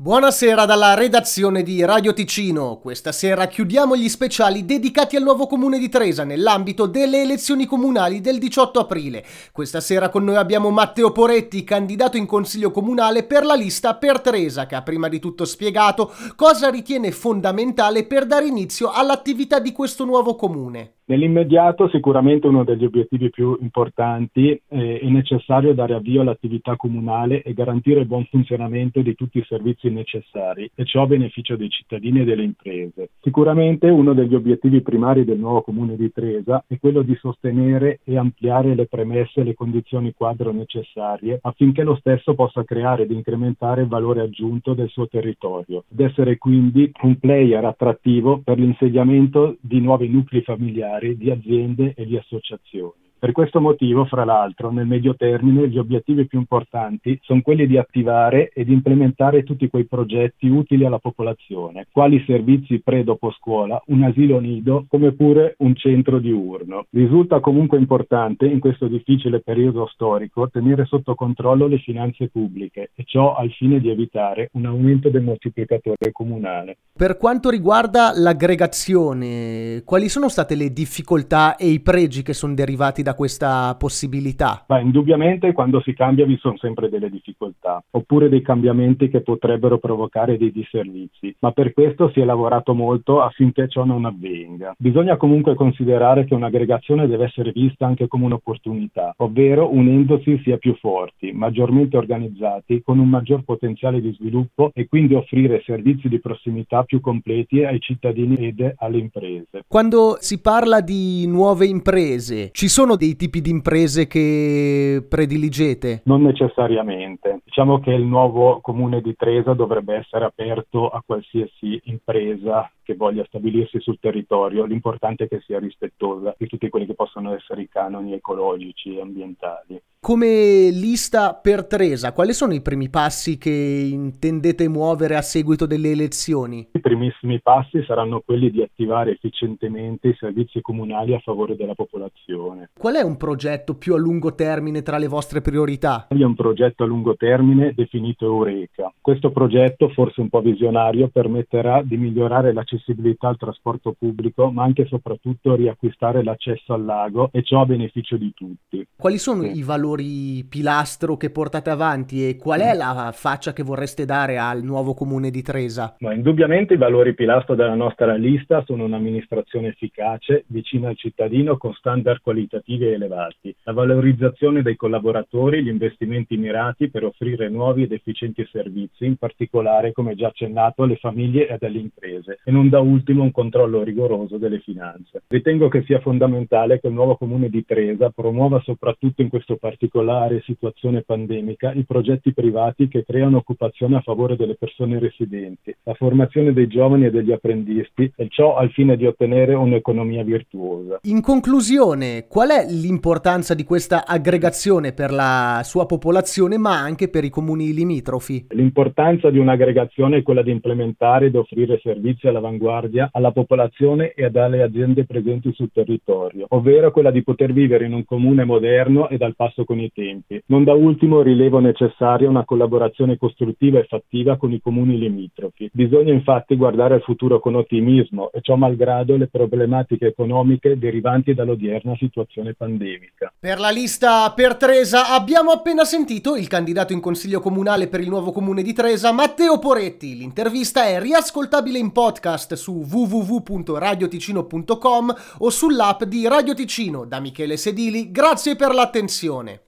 Buonasera dalla redazione di Radio Ticino. Questa sera chiudiamo gli speciali dedicati al nuovo comune di Tresa nell'ambito delle elezioni comunali del 18 aprile. Questa sera con noi abbiamo Matteo Poretti, candidato in consiglio comunale per la lista per Tresa, che ha prima di tutto spiegato cosa ritiene fondamentale per dare inizio all'attività di questo nuovo comune. Nell'immediato sicuramente uno degli obiettivi più importanti eh, è necessario dare avvio all'attività comunale e garantire il buon funzionamento di tutti i servizi necessari e ciò a beneficio dei cittadini e delle imprese. Sicuramente uno degli obiettivi primari del nuovo comune di Tresa è quello di sostenere e ampliare le premesse e le condizioni quadro necessarie affinché lo stesso possa creare ed incrementare il valore aggiunto del suo territorio ed essere quindi un player attrattivo per l'insediamento di nuovi nuclei familiari di aziende e di associazioni. Per questo motivo, fra l'altro, nel medio termine gli obiettivi più importanti sono quelli di attivare ed implementare tutti quei progetti utili alla popolazione, quali servizi pre-dopo scuola, un asilo nido, come pure un centro diurno. Risulta comunque importante in questo difficile periodo storico tenere sotto controllo le finanze pubbliche e ciò al fine di evitare un aumento del moltiplicatore comunale. Per quanto riguarda l'aggregazione, quali sono state le difficoltà e i pregi che sono derivati da da questa possibilità? Beh, indubbiamente quando si cambia vi sono sempre delle difficoltà, oppure dei cambiamenti che potrebbero provocare dei disservizi, ma per questo si è lavorato molto affinché ciò non avvenga. Bisogna comunque considerare che un'aggregazione deve essere vista anche come un'opportunità, ovvero unendosi si è più forti, maggiormente organizzati, con un maggior potenziale di sviluppo e quindi offrire servizi di prossimità più completi ai cittadini ed alle imprese. Quando si parla di nuove imprese, ci sono dei tipi di imprese che prediligete? Non necessariamente. Diciamo che il nuovo comune di Tresa dovrebbe essere aperto a qualsiasi impresa che voglia stabilirsi sul territorio. L'importante è che sia rispettosa di tutti quelli che possono essere i canoni ecologici e ambientali. Come lista per Tresa, quali sono i primi passi che intendete muovere a seguito delle elezioni? I primissimi passi saranno quelli di attivare efficientemente i servizi comunali a favore della popolazione. Qual è un progetto più a lungo termine tra le vostre priorità? È un progetto a lungo termine definito Eureka. Questo progetto, forse un po' visionario, permetterà di migliorare l'accessibilità al trasporto pubblico, ma anche e soprattutto riacquistare l'accesso al lago e ciò a beneficio di tutti. Quali sono sì. i valori valori pilastro che portate avanti e qual è la faccia che vorreste dare al nuovo comune di Tresa? Ma indubbiamente i valori pilastro della nostra lista sono un'amministrazione efficace, vicina al cittadino con standard qualitativi elevati, la valorizzazione dei collaboratori, gli investimenti mirati per offrire nuovi ed efficienti servizi, in particolare, come già accennato, alle famiglie e alle imprese, e non da ultimo un controllo rigoroso delle finanze. Ritengo che sia fondamentale che il nuovo comune di Tresa promuova soprattutto in questo particolare particolare situazione pandemica i progetti privati che creano occupazione a favore delle persone residenti, la formazione dei giovani e degli apprendisti e ciò al fine di ottenere un'economia virtuosa. In conclusione, qual è l'importanza di questa aggregazione per la sua popolazione ma anche per i comuni limitrofi? L'importanza di un'aggregazione è quella di implementare ed offrire servizi all'avanguardia alla popolazione e alle aziende presenti sul territorio, ovvero quella di poter vivere in un comune moderno ed al passo con i tempi. Non da ultimo rilevo necessaria una collaborazione costruttiva e fattiva con i comuni limitrofi. Bisogna infatti guardare al futuro con ottimismo e ciò malgrado le problematiche economiche derivanti dall'odierna situazione pandemica. Per la lista per Tresa abbiamo appena sentito il candidato in consiglio comunale per il nuovo comune di Tresa, Matteo Poretti. L'intervista è riascoltabile in podcast su www.radioticino.com o sull'app di Radio Ticino. Da Michele Sedili, grazie per l'attenzione.